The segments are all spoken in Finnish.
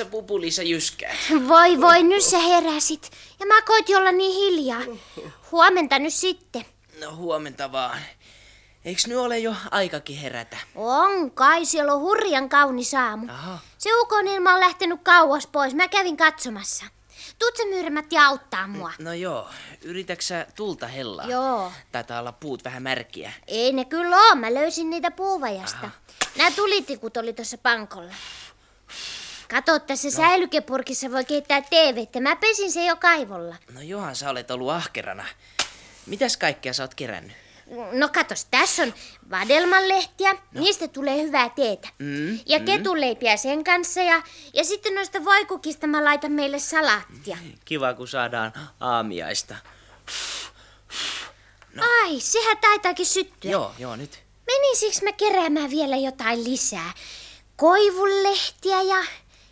Hei. Mitäs sä pupulissa jyskäät? Voi voi, nyt sä heräsit. Ja mä koitin olla niin hiljaa. Huomenta nyt sitten. No huomenta vaan. Eiks nyt ole jo aikakin herätä? On kai, siellä on hurjan kaunis aamu. Aha. Se ukonilma on lähtenyt kauas pois. Mä kävin katsomassa. Tuut sä Myyrmätti auttaa mua. No joo, yritäks sä tulta hellaa? Joo. Taitaa olla puut vähän märkiä. Ei ne kyllä oo, mä löysin niitä puuvajasta. Nämä tulitikut oli tuossa pankolla. Kato, tässä säilykepurkissa voi keittää TVtä. Mä pesin se jo kaivolla. No johan sä olet ollut ahkerana. Mitäs kaikkea sä oot kerännyt? No katos, tässä on vadelmanlehtiä, no. niistä tulee hyvää teetä. Mm, ja ketunleipiä sen kanssa ja, ja sitten noista voikukista mä laitan meille salaattia. Kiva, kun saadaan aamiaista. Ai, sehän taitaakin syttyä. Joo, joo, nyt. Menisikö mä keräämään vielä jotain lisää? Koivunlehtiä ja,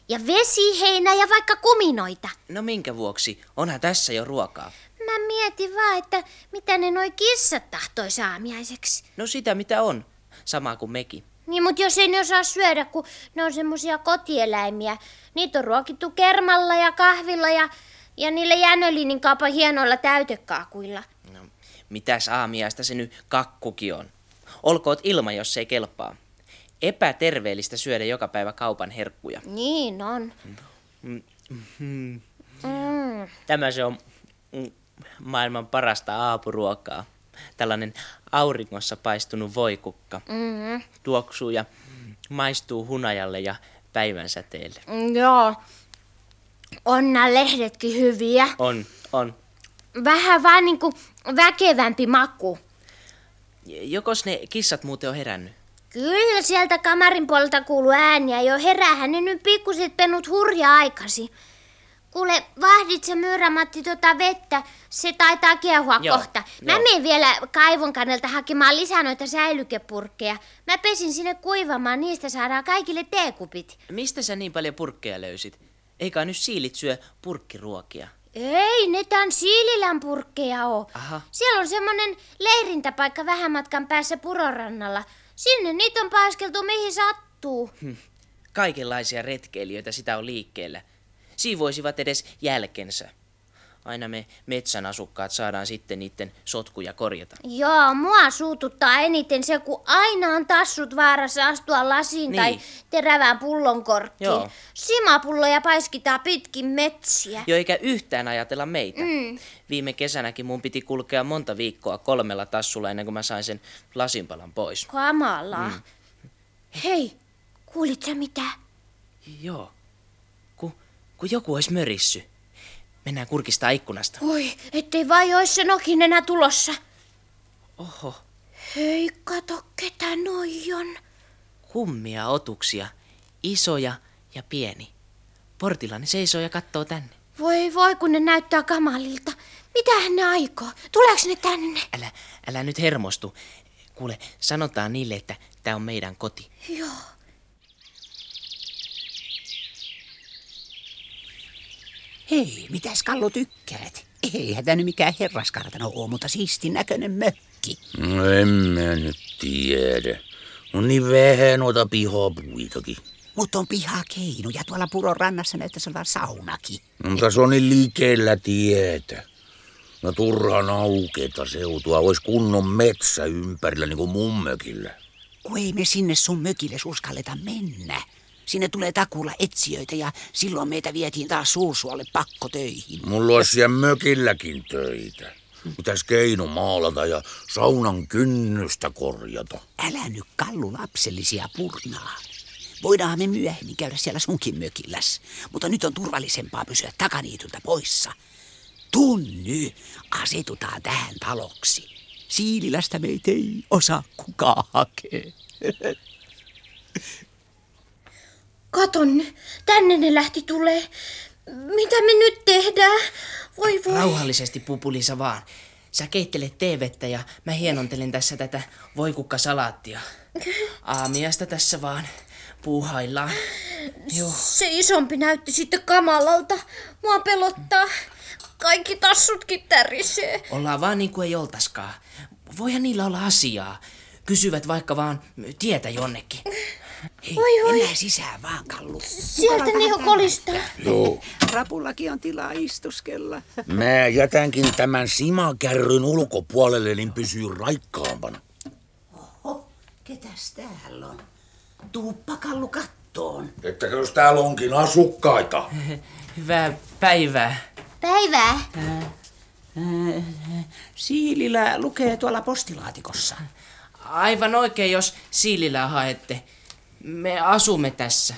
ja vesiheinä ja vaikka kuminoita. No minkä vuoksi? Onhan tässä jo ruokaa. Mä mietin vaan, että mitä ne noi kissat tahtoi saamiaiseksi. No sitä mitä on. Sama kuin mekin. Niin, mutta jos ei ne osaa syödä, kun ne on semmosia kotieläimiä. Niitä on ruokittu kermalla ja kahvilla ja, ja niillä jänöliinin kaupan hienoilla täytekaakuilla. No, mitäs aamiaista se nyt kakkukin on? Olkoot ilma, jos se ei kelpaa. Epäterveellistä syödä joka päivä kaupan herkkuja. Niin on. Mm. Mm. Tämä se on maailman parasta aapuruokaa. Tällainen auringossa paistunut voikukka. Mm-hmm. Tuoksuu ja maistuu hunajalle ja päivän säteelle. Mm, Joo. On nämä lehdetkin hyviä. On, on. Vähän vaan niinku väkevämpi maku. Jokos ne kissat muuten on herännyt? Kyllä sieltä kamarin puolelta kuuluu ääniä jo. Heräähän ne nyt pikkuset pennut hurja aikasi. Kuule, vahdit sä Myyrämatti tota vettä? Se taitaa kiehua Joo, kohta. Mä joo. menen vielä kaivon kannalta hakemaan lisää noita säilykepurkkeja. Mä pesin sinne kuivamaan, niistä saadaan kaikille teekupit. Mistä sä niin paljon purkkeja löysit? Eikä nyt siilit syö purkkiruokia. Ei, ne tän Siililän purkkeja oo. Aha. Siellä on semmonen leirintäpaikka vähän matkan päässä Purorannalla. Sinne niitä on paiskeltu mihin sattuu. Hm. Kaikenlaisia retkeilijöitä sitä on liikkeellä. Siivoisivat edes jälkensä. Aina me metsän asukkaat saadaan sitten niiden sotkuja korjata. Joo, mua suututtaa eniten se, kun aina on tassut vaarassa astua lasiin Niin. tai terävään pullon korkkiin. Joo. Simapulloja paiskitaan pitkin metsiä. Jo eikä yhtään ajatella meitä. Mm. Viime kesänäkin mun piti kulkea monta viikkoa kolmella tassulla ennen kuin mä sain sen lasinpalan pois. Kamalaa. Mm. Hei, kuulit sä mitä? Joo. Ku, kun joku olisi mörissy. Mennään kurkistaa ikkunasta. Oi, ettei vai ois se nokin enää tulossa. Oho, Hei, kato ketä noi on. kummia otuksia. Isoja ja pieni. Portilla ne seisoo ja katsoo tänne. Voi voi, kun ne näyttää kamalilta. Mitähän ne aikoo? Tuleeko ne tänne? Älä, älä nyt hermostu. Kuule, sanotaan niille, että tämä on meidän koti. Joo. Hei, mitäs Kallo tykkäät? Eihän tämä nyt mikään herraskartano oo, mutta siistin näköinen mökki. No en mä nyt tiedä. On niin vähän noita pihapuitakin. Mutta on pihakeinu ja tuolla puron rannassa näyttäisi olevan saunakin. No, mutta se on niin likellä tietä. No turhaan aukeita seutua. Ois kunnon metsä ympärillä niin kuin mun mökillä. Kun ei me sinne sun mökille uskalleta mennä. Sinne tulee takuulla etsijöitä ja silloin meitä vietiin taas suursuolle pakkotöihin. Mulla olisi siellä mökilläkin töitä. Pitäis keino maalata ja saunan kynnystä korjata. Älä nyt kallu lapsellisia purnaa. Voidaan me myöhemmin käydä siellä sunkin mökilläs, mutta nyt on turvallisempaa pysyä takaniityltä poissa. Tunny, asetutaan tähän taloksi. Siililästä meitä ei osaa kukaan hakea. Katon, tänne ne lähti tulee. Mitä me nyt tehdään? Voi voi. Rauhallisesti, Pupulisa vaan. Sä keittelet teevettä ja mä hienontelen tässä tätä voikukkasalaattia. Aamiasta tässä vaan puuhaillaan. Joo. Se isompi näytti sitten kamalalta. Mua pelottaa. Kaikki tassutkin tärisee. Ollaan vaan niin kuin ei oltaskaan. Voihan niillä olla asiaa. Kysyvät vaikka vaan tietä jonnekin. Hei, Oi, oi. mennään sisään vaan, Kallu. Sieltä ne kolistaa. Joo. Rapullakin on tilaa istuskella. Mä jätänkin tämän simakärryn ulkopuolelle, niin pysyy raikkaampana. Oh, ketäs täällä on? Tuuppa Kallu kattoon. Ettäkö jos täällä onkin asukkaita? Hyvää päivää. Päivää. Siilillä lukee tuolla postilaatikossa. Aivan oikein, jos Siililää haette. Me asumme tässä.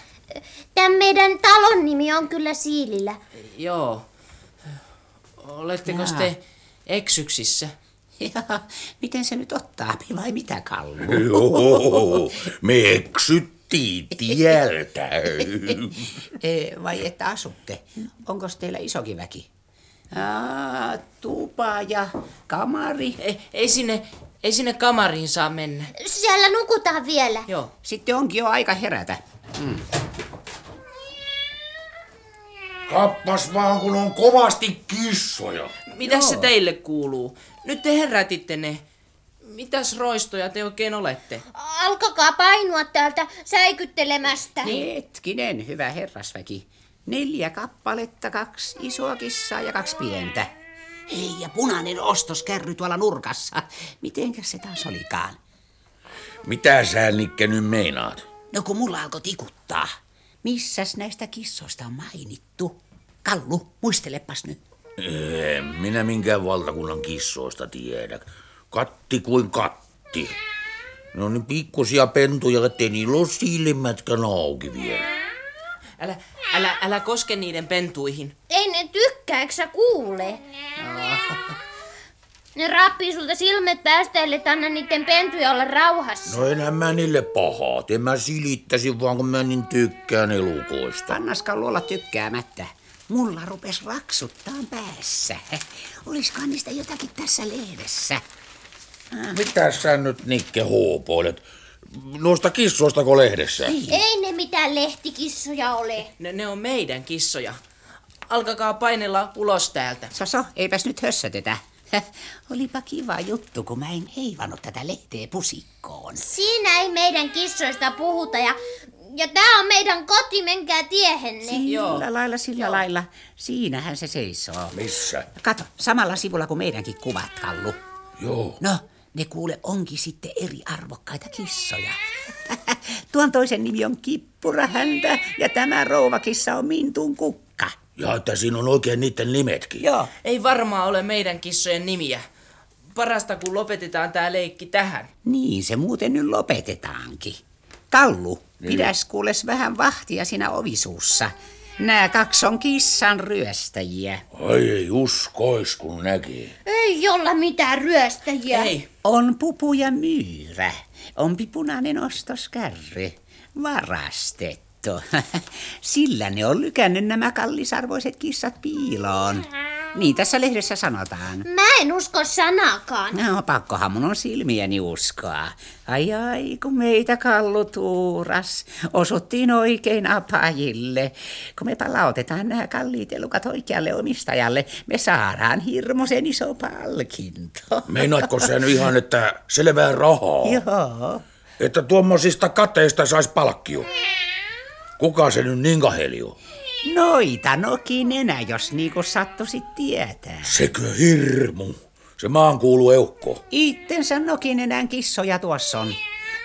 Tämän meidän talon nimi on kyllä Siilillä. Joo. Oletteko Jaa. te eksyksissä? Ja miten se nyt ottaa vai mitä Kallu? Joo, me eksyttiin tieltä. E, vai että asutte? Onko teillä isokin väki? Aa, tupa ja kamari. Ei, ei, sinne, ei sinne kamariin saa mennä. Siellä nukutaan vielä. Joo. Sitten onkin jo aika herätä. Kappas vaan, kun on kovasti kissoja. Mitäs se teille kuuluu? Nyt te herätitte ne. Mitäs roistoja te oikein olette? Alkakaa painua täältä säikyttelemästä. Hetkinen, hyvä herrasväki. Neljä kappaletta, kaksi isoa kissaa ja kaksi pientä. Hei, ja punainen ostoskärry tuolla nurkassa. Mitenkäs se taas olikaan? Mitä sä, Nikke, nyt meinaat? No kun mulla alkoi tikuttaa. Missäs näistä kissoista on mainittu? Kallu, muistelepas nyt. En minä minkään valtakunnan kissoista tiedä. Katti kuin katti. Ne on niin pikkusia pentuja, ettei niillä ole silmätkään auki vielä. Älä, älä, älä koske niiden pentuihin. Ei ne tykkää, eikö sä kuule? Ne rappii sulta silmät päästä, ellei anna niiden pentuja olla rauhassa. No enhän mä niille pahaa. En mä silittäisin vaan, kun mä niin tykkään elukoista. Annas Kallu olla tykkäämättä. Mulla rupes raksuttaan päässä. Oliskaan niistä jotakin tässä lehdessä? Mitä sä nyt, Nikke, huupoilet? Noista kissoistako lehdessä? Ei ne mitään lehtikissoja ole. Ne, ne on meidän kissoja. Alkakaa painella ulos täältä. Soso, eipäs nyt hössötetä. Olipa kiva juttu, kun mä en heivannut tätä lehteä pusikkoon. Siinä ei meidän kissoista puhuta ja, ja tää on meidän koti, menkää tiehenne. Sillä Joo. lailla, sillä lailla. Siinähän se seisoo. Missä? Kato, samalla sivulla kuin meidänkin kuvat, Kallu. Joo. No, ne kuule onkin sitten eri arvokkaita kissoja. Tuon toisen nimi on Kippurahäntä ja tämä rouvakissa on Mintun kukka. Ja että siinä on oikein niiden nimetkin. Joo. Ei varmaan ole meidän kissojen nimiä. Parasta kun lopetetaan tää leikki tähän. Niin se muuten nyt lopetetaankin. Kallu, pidäs kuules vähän vahtia siinä ovisuussa. Nämä kaksi on kissan ryöstäjiä. Ai ei uskois, kun näki. Ei olla mitään ryöstäjiä. Ei. On pupu ja myyrä. On punainen ostoskärry. Varastettu. Sillä ne on lykännyt nämä kallisarvoiset kissat piiloon. Niin tässä lehdessä sanotaan. Mä en usko sanakaan. No, pakkohan mun on silmiäni uskoa. Ai ai, kun meitä kallu tuuras. Osuttiin oikein apajille. Kun me palautetaan nämä kalliit elukat oikealle omistajalle, me saadaan hirmuisen iso palkinto. Meinaatko nyt ihan, että selvää rahaa? Joo. Että tuommoisista kateista sais palkkio? Kuka se nyt niin kaheli on? Noita nokin enää, jos niinku sattuisit tietää. Sekö hirmu? Se maan kuuluu eukko. Ittensä nokin enää kissoja tuossa on.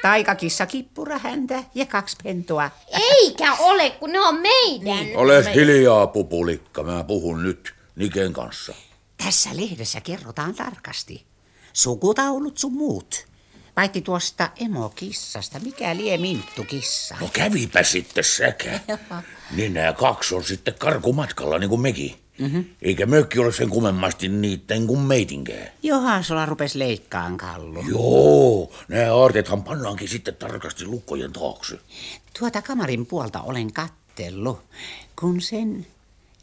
Taikakissa kippurahäntä ja kaksi pentua. Eikä ole, kun ne on meidän. Ole hiljaa, pupulikka. Mä puhun nyt Niken kanssa. Tässä lehdessä kerrotaan tarkasti. Sukutaulut sun muut. Paitsi tuosta emokissasta, mikä lie minttukissa. No kävipä sitten säkä. Niin nämä kaksi on sitten karkumatkalla niin kuin mekin. Mm-hmm. Eikä mökki ole sen kummemmasti niitten kuin meitinkään. Johan sulla rupes leikkaan kallu. Joo, nämä aarteethan pannaankin sitten tarkasti lukkojen taakse. Tuota kamarin puolta olen kattellut, kun sen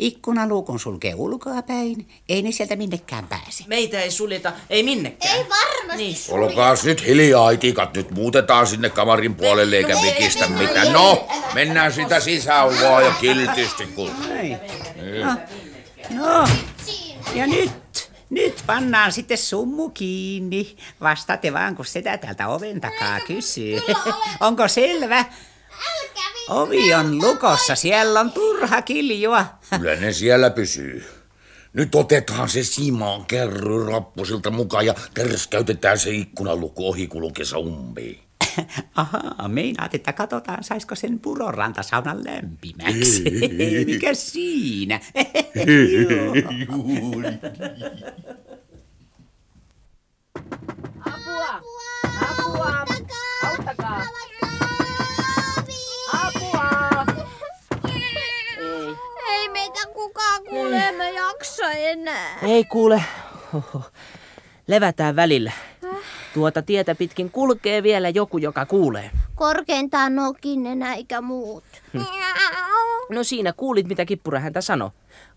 ikkunaluukun sulkee ulkoapäin, ei ne sieltä minnekään pääse. Meitä ei suljeta, ei minnekään. Ei varmasti. Niin. Olkaas nyt hiljaa, itikat. Nyt muutetaan sinne kamarin puolelle eikä vikistä mitään. No, mennään sitä sisään vaan ja kiltisti, kun... Ei. No, no, ja nyt, nyt pannaan sitten summu kiinni. Vastaatte vaan, kun sitä täältä oven takaa kysyy. Onko selvä? Ovi on lukossa, siellä on turha kiljua. Kyllä ne siellä pysyy. Nyt otetaan se Simaan kerry rappusilta mukaan ja terskäytetään se ikkunalukko ohikulukessa umpiin. Ahaa, meinaat, että katsotaan, saisiko sen purorantasaunan lämpimäksi. Mikä siinä? Apua! Apua! Auttakaa! Kukaan kuule, emme jaksa enää. Ei kuule. Oho. Levätään välillä. Tuota tietä pitkin kulkee vielä joku, joka kuulee. Korkeintaan nokinen eikä muut. No siinä kuulit, mitä kippura häntä sanoi.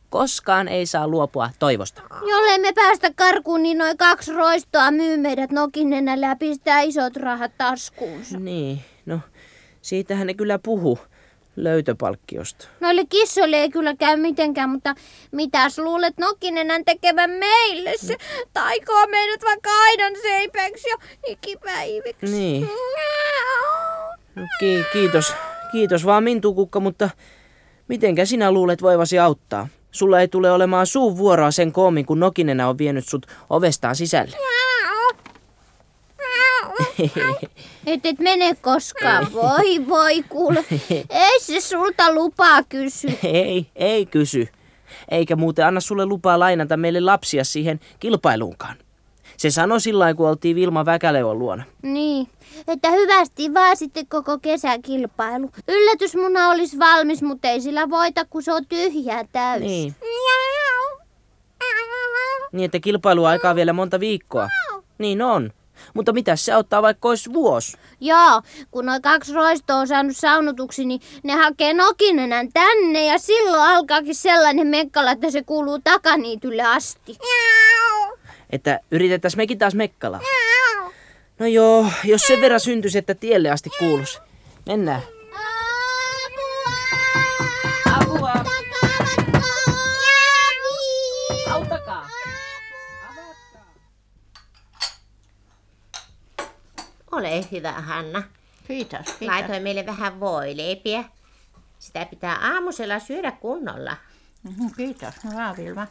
Koskaan ei saa luopua toivosta. Jollei me päästä karkuun, niin noin kaksi roistoa myy meidät nokinenällä ja pistää isot rahat taskuunsa. Niin, no siitähän ne kyllä puhu löytöpalkkiosta. Noille kissoille ei kyllä käy mitenkään, mutta mitäs luulet nokinenän tekevän meille? Se taikoo meidät vaikka aidan seipäksi ja ikipäiviksi. Niin. No, ki- kiitos. Kiitos vaan Mintukukka, mutta mitenkä sinä luulet voivasi auttaa? Sulla ei tule olemaan suun vuoroa sen koomin, kun Nokinenä on vienyt sut ovestaan sisälle. Et et mene koskaan. Voi voi kuule. Ei se sulta lupaa kysy. ei, ei kysy. Eikä muuten anna sulle lupaa lainata meille lapsia siihen kilpailuunkaan. Se sanoi sillä kun oltiin Vilma Väkälevon luona. Niin, että hyvästi vaan sitten koko kesäkilpailu. Yllätysmuna olisi valmis, mutta ei sillä voita, kun se on tyhjää täysin. Niin. Niin, että kilpailuaikaa vielä monta viikkoa. Niin on. Mutta mitä se auttaa vaikka olisi vuosi? Joo, kun noin kaksi roistoa on saanut saunotuksi, niin ne hakee nokinenän tänne ja silloin alkaakin sellainen mekkala, että se kuuluu takaniitylle asti. Että yritettäisiin mekin taas mekkala. No joo, jos sen verran syntyisi, että tielle asti kuulus. Mennään. Ole hyvä, Hanna. Kiitos, kiitos. Laitoin meille vähän voileipiä. Sitä pitää aamusella syödä kunnolla. Mhm, Kiitos, hyvä Vilma.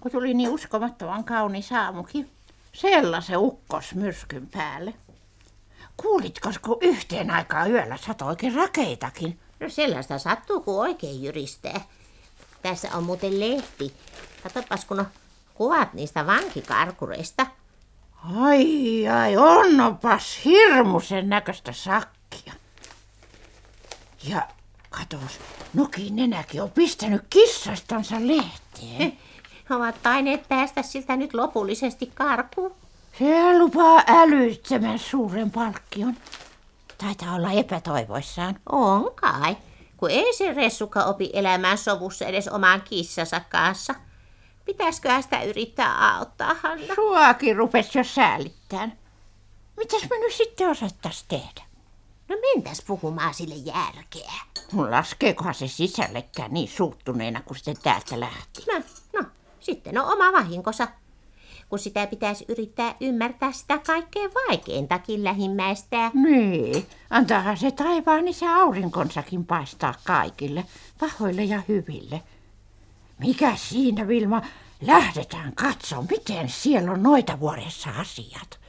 Kun tuli niin uskomattoman kaunis aamukin. Sellaisen ukkosmyrskyn päälle. Kuulitko, kun yhteen aikaan yöllä satoikin rakeitakin? No sellaista sattuu, kun oikein jyristää. Tässä on muuten lehti. Katsopas, kun on kuvat niistä vankikarkureista. Ai ai, onnopas hirmuisen näköistä sakkia. Ja katos, Nokin nenäkin on pistänyt kissastansa lehteen. Ovat taineet päästä siltä nyt lopullisesti karkuun. Se lupaa älyttömän suuren palkkion. Taitaa olla epätoivoissaan. On kai, kun ei se ressukka opi elämään sovussa edes oman kissansa kanssa. Pitäisiköhän sitä yrittää auttaa, Hanna? Suakin rupesi jo säälittään. Mitäs me nyt sitten osattais tehdä? No mentäs puhumaan sille järkeä. Mun laskeekohan se sisällekään niin suuttuneena, kun se täältä lähti. No, no, sitten on oma vahinkonsa. Kun sitä pitäisi yrittää ymmärtää sitä kaikkein vaikeintakin lähimmäistä. Niin, antaahan se taivaan isä aurinkonsakin paistaa kaikille, pahoille ja hyville. Mikä siinä, Vilma? Lähdetään katsoa, miten siellä on noita vuodessa asiat.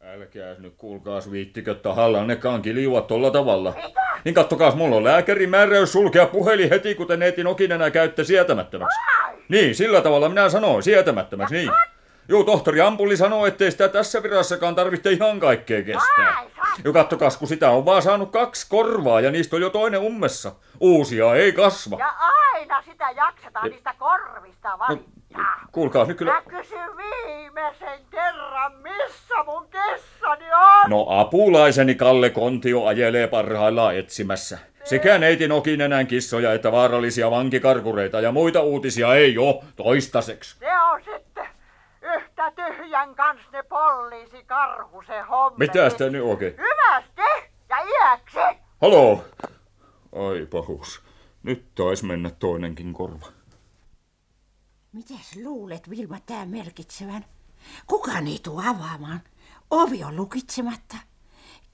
Älkääs nyt kuulkaas viittikö tahallannekaan kiljua tolla tavalla. Niin kattokaas, mulla on lääkärin määräys sulkea puhelin heti, kuten neiti Nokinenä käytte sietämättömäksi. Niin, sillä tavalla minä sanoin, sietämättömäksi, niin. Juu, tohtori Ampuli sanoo, ettei sitä tässä virassakaan tarvitse ihan kaikkea kestää. Jo kattokas, kun sitä on vaan saanut kaksi korvaa ja niistä on jo toinen ummessa. Uusia ei kasva. Ja aina sitä jaksetaan niistä korvista valittaa. Kuulkaas nyt kyllä... Mä kysyn viimeisen kerran, missä mun kissani on? No apulaiseni Kalle Kontio ajelee parhaillaan etsimässä. Sekä neiti Nokinenän kissoja että vaarallisia vankikarkureita ja muita uutisia ei oo toistaiseksi. Sitten yhtä tyhjän kans ne poliisi karhu se homma. Mitä sitä nyt oikein? Hyvästi ja iäksi. Haloo! Ai pahus. Nyt taisi mennä toinenkin korva. Mitäs luulet, Vilma, tää merkitsevän? Kukaan ei tuu avaamaan. Ovi on lukitsematta.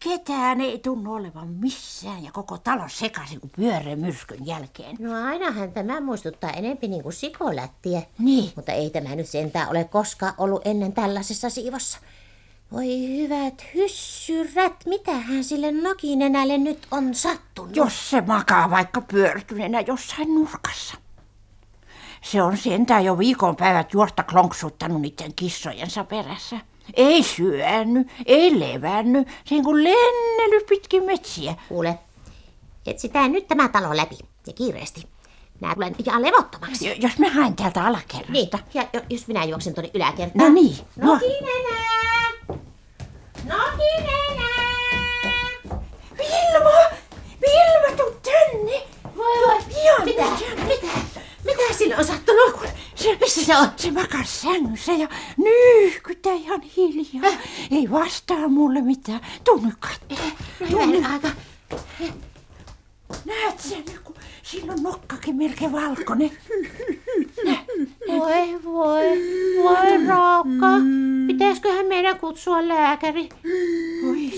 Ketään ei tunnu olevan missään ja koko talo sekaisin kuin pyöreän myrskyn jälkeen. No ainahan tämä muistuttaa enempi niin kuin sikolättiä. Niin. Mutta ei tämä nyt sentään ole koskaan ollut ennen tällaisessa siivossa. Voi hyvät hyssyrät, mitähän sille nokinenälle nyt on sattunut? Jos se makaa vaikka pyörtyneenä jossain nurkassa. Se on sentään jo viikonpäivät juosta klonksuttanut niiden kissojensa perässä. Ei syönyt, ei levännyt, sen kun lennely pitkin metsiä. Kuule, etsitään nyt tämä talo läpi ja kiireesti. Minä tulen ihan levottomaksi. Jo- Jos mä haen täältä alakerrasta. Niin, ja jo- jos minä juoksen tuonne yläkertaan. No niin, no. Nokinenä! Nokinenä! Vilma! Vilma, tuu tänne! Voi voi, Ihan mitä, mitä, mitä sille on sattunut? Se, missä se on? Se makaa sängyssä ja nyyhkyttää ihan hiljaa. Ei vastaa mulle mitään. Tuu nyt katsoa. No hyvänen aika. Näet sen nyt, kun sillä on nokkakin melkein valkoinen. Voi voi, voi raukka. Pitäisiköhän meidän kutsua lääkäri?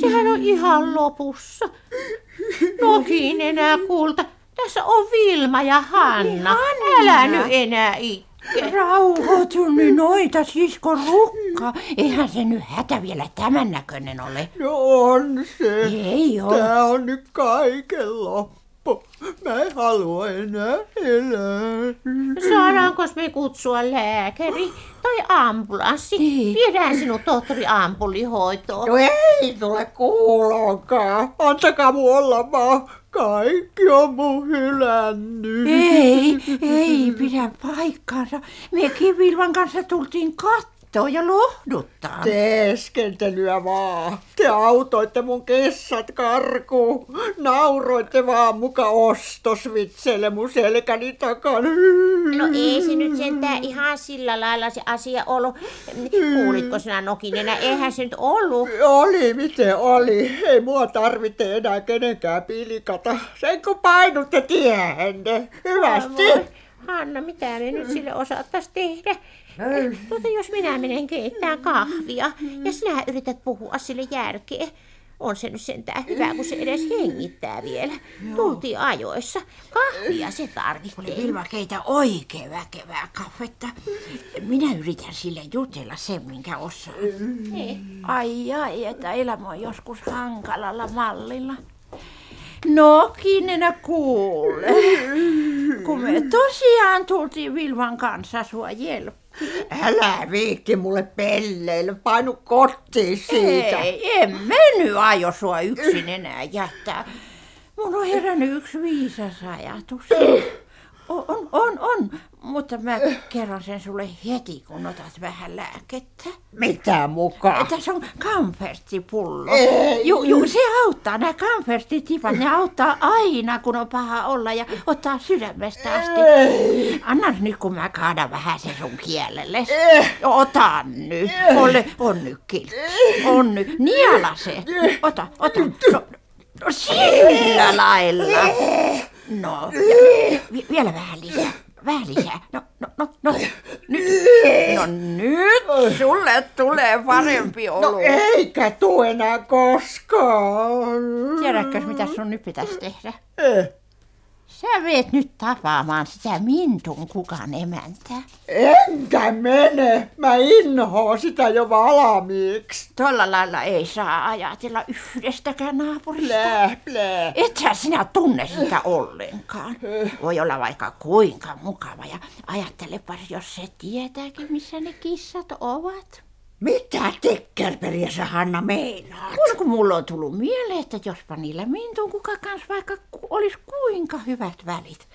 Sehän on ihan lopussa. Nokin enää kulta. Tässä on Vilma ja Hanna. Älä nyt enää itke. Rauhoitu nyt noita, sisko rukka. Eihän se nyt hätä vielä tämän näköinen ole. No on se. Ei oo. Tää on nyt kaiken loppu. Mä en halua enää elää. Saadaanko me kutsua lääkäri tai ambulanssi? Niin. Viedään sinut tohtori ampullihoitoon. No ei tule kuuloonkaan. Antakaa mun olla vaan. Kaikki on mun hylännyt. Ei, ei pidä paikkaansa. Mekin Vilman kanssa tultiin kattoon ja lohduttaa. Teeskentelyä vaan. Te autoitte mun kissat karkuun. Nauroitte vaan muka ostosvitseille mun selkäni takana. No ei se nyt sentään ihan sillä lailla se asia ollut. Kuulitko sinä Nokinenä? Eihän se nyt ollut. Oli miten oli. Ei mua tarvitse enää kenenkään pilikata. Sen kun painutte tiehenne. Hyvästi. Hanna, mitä me nyt sille osattais tehdä? Tuota, jos minä menen keittämään kahvia ja sinä yrität puhua sille järkeä. On se nyt sentään hyvä, kun se edes hengittää vielä. Tultiin ajoissa. Kahvia se tarvitsee. Vilma keitä oikein väkevää kahvetta. Minä yritän sille jutella sen, minkä osaan. Ai ai, että elämä on joskus hankalalla mallilla. No, Kinnenä kuule. Kun me tosiaan tultiin Vilman kanssa sua. Älä viitti mulle pelleille. Painu kotiin siitä. Ei, en me nyt aio sua yksin enää jättää. Mun on herännyt yksi viisas ajatus. On, on, on, mutta mä kerron sen sulle heti, kun otat vähän lääkettä. Mitä mukaan? Tässä on kamferttipullo. Ju, ju, se auttaa. Nämä kamferttitipat, ne auttaa aina, kun on paha olla ja ottaa sydämestä asti. Anna nyt, kun mä kaadan vähän sen sun kielelle. Ota nyt. Ole, on nyt kiltti. On nyt. Niala se. Ota, ota. No, no sillä lailla. No, ja, vi, vielä vähän lisää. Vähän lisää. No, no, no, no. Nyt. No nyt sulle tulee parempi olo. No eikä tuu enää koskaan. Tiedätkö, mitä sun nyt pitäisi tehdä? Eh, Sä meet nyt tapaamaan sitä Mintun kukan emäntää. Enkä mene. Mä inhoon sitä jo valmiiksi. Tuolla lailla ei saa ajatella yhdestäkään naapurista. Plää, plää. Ethän sinä tunne sitä ollenkaan. Voi olla vaikka kuinka mukava ja ajattelepa, jos se tietääkin, missä ne kissat ovat. Mitä tekkerperiä sä Hanna meinaat? Kuule, kun mulla on tullut mieleen, että jospa niillä Mintun kuka kanssa vaikka ku- olisi kuinka hyvät välit.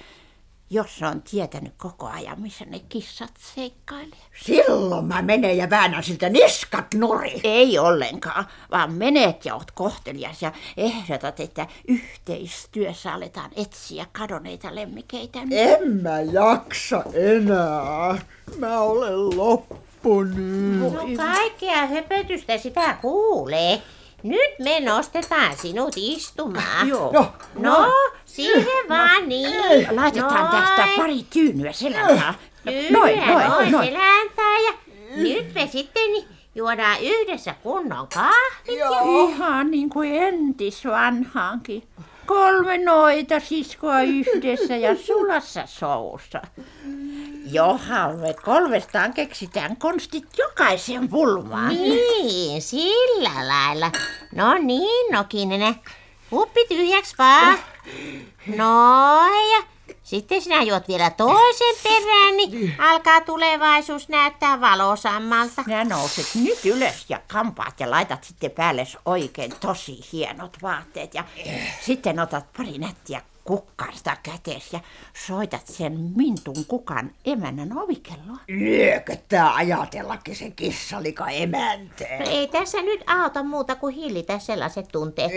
Jos se on tietänyt koko ajan, missä ne kissat seikkailee. Silloin mä menen ja väännän siltä niskat nuri. Ei ollenkaan, vaan menet ja oot kohtelias ja ehdotat, että yhteistyössä aletaan etsiä kadonneita lemmikeitä. En mä jaksa enää. Mä olen loppu nyt. No kaikkea höpötystä sitä kuulee. Nyt me nostetaan sinut istumaan. Joo. No, No, siihen vaan niin. Laitetaan Noin. tästä pari tyynyä selän taa. Kyllä, Noin, noin, noin, noin. selän ja nyt me sitten Juodaan yhdessä kunnon kahvit. Ihan niin kuin entis vanhaankin. Kolme noita siskoa yhdessä ja sulassa soussa. Johan me kolmestaan keksitään konstit jokaisen pulmaan. Niin, sillä lailla. No niin, Nokinen. Kuppi tyhjäksi vaan. Noin ja sitten sinä juot vielä toisen perään, niin alkaa tulevaisuus näyttää valosammalta. Sinä nouset nyt ylös ja kampaat ja laitat sitten päälle oikein tosi hienot vaatteet. Ja sitten otat pari nättiä kukkarsta kätees ja soitat sen Mintun kukan emännän ovikelloa. Lyököttää ajatellakin se kissalika emänteen. No ei tässä nyt auta muuta kuin hillitä sellaiset tunteet.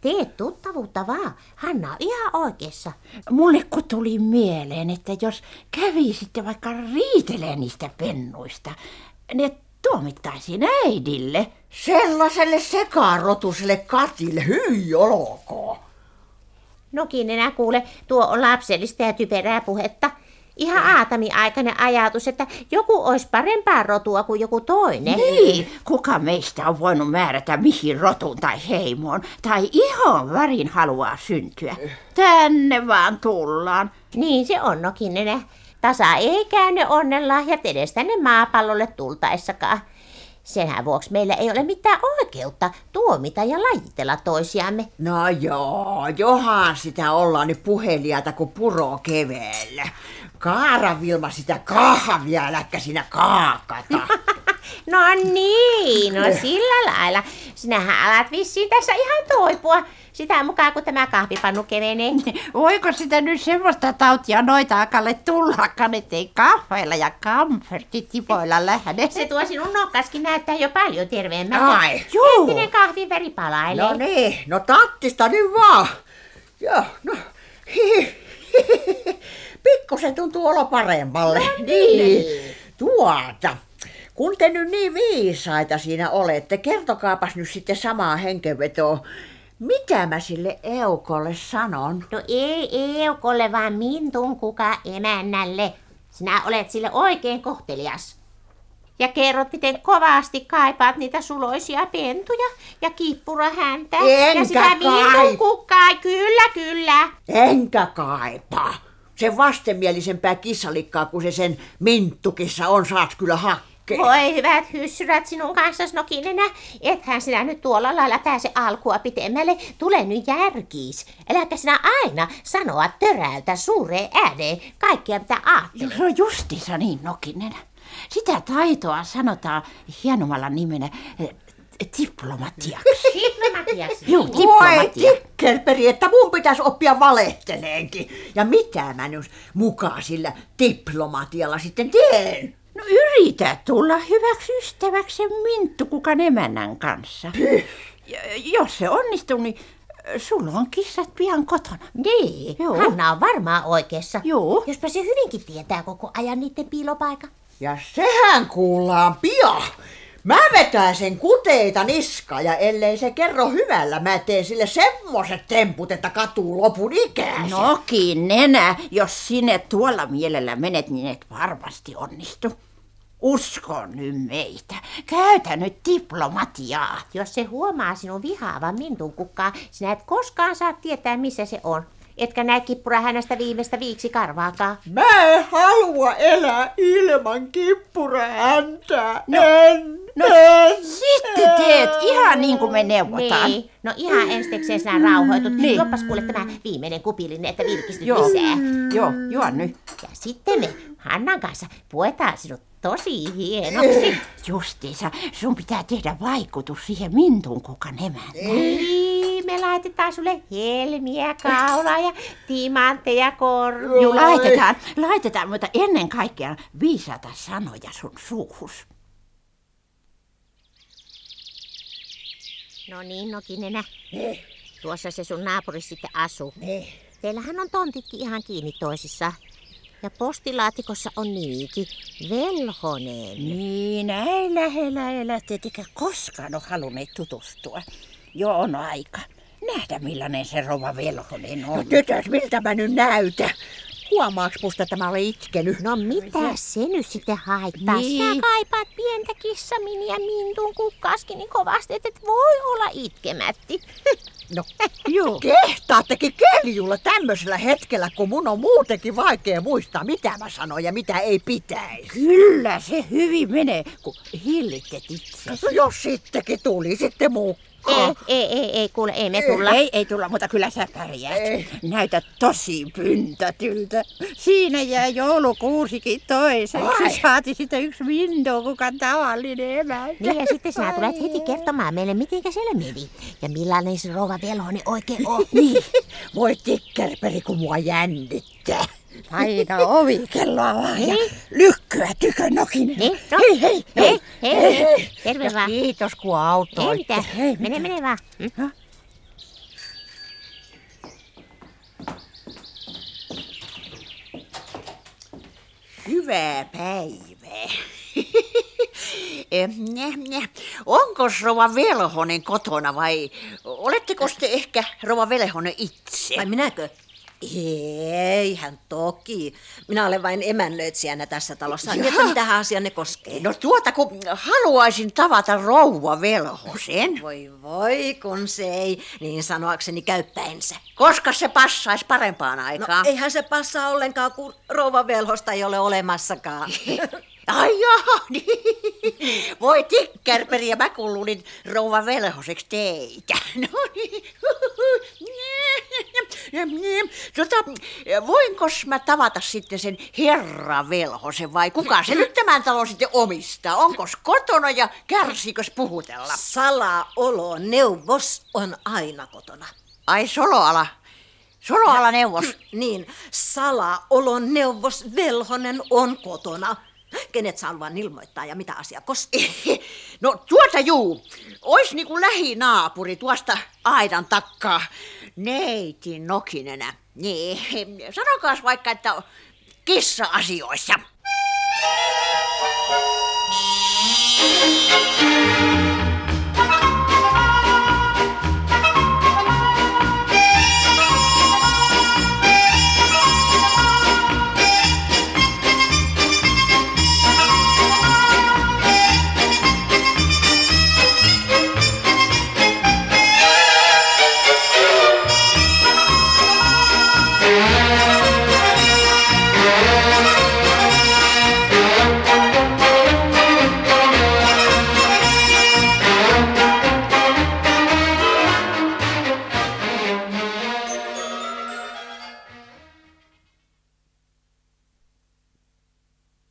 Tee tuttavuutta vaan. Hanna on ihan oikeassa. Mulle kun tuli mieleen, että jos kävisitte vaikka riitelee niistä pennuista, ne tuomittaisiin äidille. Sellaiselle sekarotuselle Katille, hyi olkoon. Nokin enää kuule, tuo on lapsellista ja typerää puhetta. Ihan Aatami aikainen ajatus, että joku olisi parempaa rotua kuin joku toinen. Niin, kuka meistä on voinut määrätä mihin rotuun tai heimoon, tai ihon värin haluaa syntyä. Tänne vaan tullaan. Niin se on nokin enää. Tasa ei käynyt onnenlahjat edes tänne maapallolle tultaessakaan. Senhän vuoksi meillä ei ole mitään oikeutta tuomita ja lajitella toisiamme. No joo, johan sitä ollaan nyt puheliaita kuin puro kevellä. Kaara Vilma sitä kahvia äläkkä siinä kaakata. No niin, no sillä lailla. Sinähän alat vissiin tässä ihan toipua. Sitä mukaan, kun tämä kahvipannu kevenee. Voiko sitä nyt semmoista tautia noita akalle tullakaan, ettei kahveilla ja kamfertitipoilla lähde? Se tuo sinun nokkaskin näyttää jo paljon terveemmältä. Ai, juu. Entinen kahvin veri palailee. No niin, no tattista nyt vaan. Joo, no. Pikkusen tuntuu olo paremmalle. No niin. Tuota, kun te nyt niin viisaita siinä olette, kertokaapas nyt sitten samaa henkenvetoa. Mitä mä sille Eukolle sanon? No ei Eukolle, vaan Mintun kuka emännälle. Sinä olet sille oikein kohtelias. Ja kerrot, miten kovasti kaipaat niitä suloisia pentuja ja kippura häntä. Enkä ja sitä kaip- Mintun kukkaa, kyllä, kyllä. Enkä kaipaa. Se vastenmielisempää kissalikkaa kuin se sen minttukissa on, saat kyllä hakkea. Voi hyvät hyssyrät sinun kanssasi nokinenä. Ethän sinä nyt tuolla lailla pääse alkua pitemmälle. Tule nyt järkiis. Äläkä sinä aina sanoa töräältä suureen ääneen kaikkia mitä ajattelet. Se on justiinsa niin nokinen. Sitä taitoa sanotaan hienommalla nimellä eh, diplomatiaksi. Diplomatias. Juu, Voi tikkelperi, että mun pitäisi oppia valehteleenkin. Ja mitä mä nyt mukaan sillä diplomatialla sitten teen? No yritä tulla hyväksi ystäväksi sen minttukukan emännän kanssa. Ja, jos se onnistuu, niin sulla on kissat pian kotona. Niin, Joo. Hanna on varmaan oikeassa. Joo. Jospa se hyvinkin tietää koko ajan niiden piilopaikan. Ja sehän kuullaan pian. Mä vetäisen kuteita niska ja ellei se kerro hyvällä, mä teen sille semmoset temput, että katuu lopun ikänsä. Nokin nenä, jos sinne tuolla mielellä menet, niin et varmasti onnistu. Usko nyt meitä. Käytä nyt diplomatiaa. Jos se huomaa sinun vihaavan mintun kukkaa, sinä et koskaan saa tietää, missä se on. Etkä näe kippura hänestä viimeistä viiksi karvaakaan. Mä en halua elää ilman kippurahäntää. No, en, no, en, Sitten teet ihan niin kuin me neuvotaan. Niin, no ihan enstekseen sinä rauhoitut. Niin. Niin. Juoppas kuule tämä viimeinen kupillinen, että virkistyt Joo, lisää. joo, juo nyt. Ja sitten me Hannan kanssa puetaan sinut tosi hienoksi. Justiinsa, sun pitää tehdä vaikutus siihen mintun kukan emäntään. Me laitetaan sulle helmiä kaulaa ja timantteja. Joo, laitetaan, laitetaan, mutta ennen kaikkea viisata sanoja sun suuhus. No niin, Nokinenä. Tuossa se sun naapuri sitten asuu. Teillähän on tontitkin ihan kiinni toisissa. Ja postilaatikossa on niikin. Velhonen. Niin, näin lähellä elät, ettekä koskaan ole halunneet tutustua. Jo on aika. Nähdä millainen se rova velhonen on. No tytös, miltä mä nyt näytän? Huomaaks musta, että mä olen itkenyt? No mitä se nyt sitten haittaa? Niin. Sä kaipaat pientä kissaminiä Mintun kukkaskin niin kovasti, että et voi olla itkemätti. No, Joo. Kehtaattekin keljulla tämmöisellä hetkellä, kun mun on muutenkin vaikea muistaa, mitä mä sanoin ja mitä ei pitäisi. Kyllä se hyvin menee, kun hillittet itse. No jos sittenkin tuli sitten mukaan. Ei, ei, ei, ei, kuule, ei me tulla. Ei, ei tulla, mutta kyllä sä pärjäät. Ei. Näytät tosi pyntätyltä. Siinä jää joulukuusikin toiseksi. Ai. Saati sitten yksi window, kuka tavallinen emäntä. Niin ja sitten sinä tulet heti kertomaan meille, miten siellä meni. Ja millainen se rouva velhoni oikein on. Niin, voi tikkerperi, kun mua jännittää. Paina ovikelloa vaan ja lykkyä tykönokinen. Niin, no. Hei, hei, Hei, hei. hei, hei. Terve Ja vaan. kiitos, kun Ei autoitte. mitään. Hei, Mene, mene vaan. Mm. Hyvää päivää. Ne. Onko Rova Velhonen kotona vai oletteko te ehkä Rova Velhonen itse? Vai minäkö? Eihän toki. Minä olen vain emännöitsijänä tässä talossa. Niin, että mitä asia ne koskee? No tuota, kun haluaisin tavata Rouva Velhosen. Voi voi, kun se ei niin sanoakseni käyppäinsä. Koska se passaisi parempaan No aikaan? eihän se passaa ollenkaan, kun rouva velhosta ei ole olemassakaan. Ai joo, niin. Voi tikkerperi, ja mä kun luulin rouva velhoseksi teitä. No niin. Tota, voinko mä tavata sitten sen herra velhosen vai kuka se nyt tämän talon sitten omistaa? Onko kotona ja kärsiikös puhutella? Salaolo neuvos on aina kotona. Ai Soloala. Soloala neuvos. Niin, salaolon neuvos velhonen on kotona. Kenet saan vaan ilmoittaa ja mitä asia koskee? No tuota juu, ois niinku lähinaapuri tuosta aidan takkaa. Neiti Nokinenä. Niin, sanokaas vaikka, että kissa-asioissa. Thank